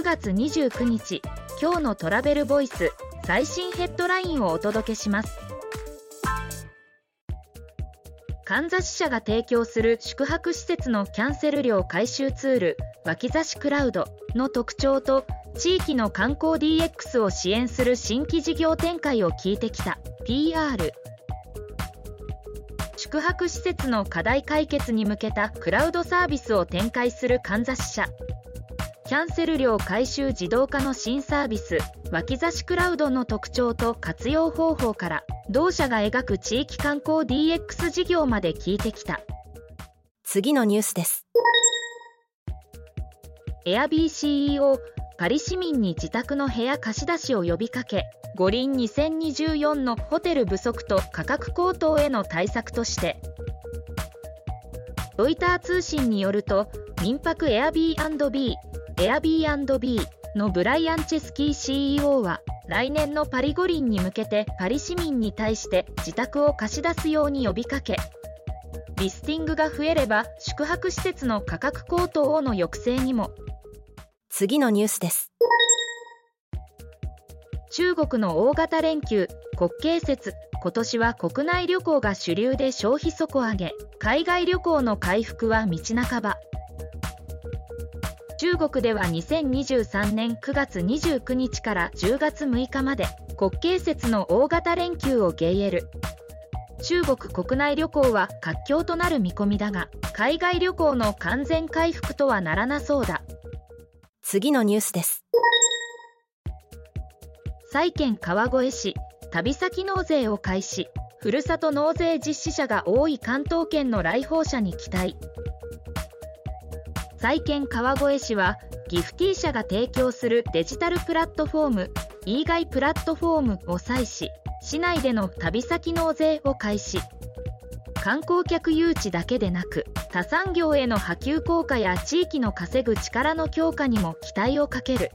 9月29日今日のトラベルボイス最新ヘッドラインをお届けします。かんざし社が提供する宿泊施設のキャンセル料回収ツール脇差しクラウドの特徴と地域の観光 DX を支援する新規事業展開を聞いてきた PR 宿泊施設の課題解決に向けたクラウドサービスを展開するかんざし社。キャンセル料回収自動化の新サービス脇差しクラウドの特徴と活用方法から同社が描く地域観光 DX 事業まで聞いてきた。次のニュースです。エアビー CEO パリ市民に自宅の部屋貸し出しを呼びかけ五輪2024のホテル不足と価格高騰への対策としてロイター通信によると民泊 Airbnb Airbnb のブライアン・チェスキー CEO は来年のパリ五輪に向けてパリ市民に対して自宅を貸し出すように呼びかけリスティングが増えれば宿泊施設の価格高騰の抑制にも。次のニュースです。中国の大型連休国慶節。今年は国内旅行が主流で消費底上げ。海外旅行の回復は道半ば中国では2023年9月29日から10月6日まで国慶節の大型連休をゲイエル中国国内旅行は活況となる見込みだが海外旅行の完全回復とはならなそうだ。次のニュースです。債券川越市旅先納税を開始。ふるさと納税実施者が多い関東圏の来訪者に期待債券川越市はギフティー社が提供するデジタルプラットフォーム e 外プラットフォームを採し市内での旅先納税を開始。観光客誘致だけでなく他産業への波及効果や地域の稼ぐ力の強化にも期待をかける。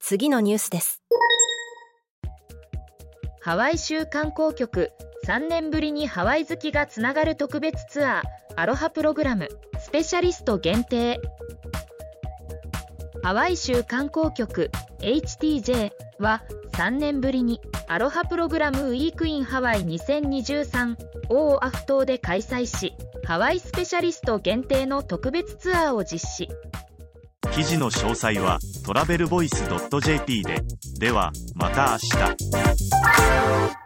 次のニュースです。ハワイ州観光局3年ぶりにハワイ好きがつながる特別ツアーアロハプログラムスペシャリスト限定。ハワイ州観光局。HTJ は3年ぶりにアロハプログラムウィークインハワイ2023をアフ島で開催しハワイスペシャリスト限定の特別ツアーを実施。記事の詳細はトラベルボイス .jp で。ではまた明日。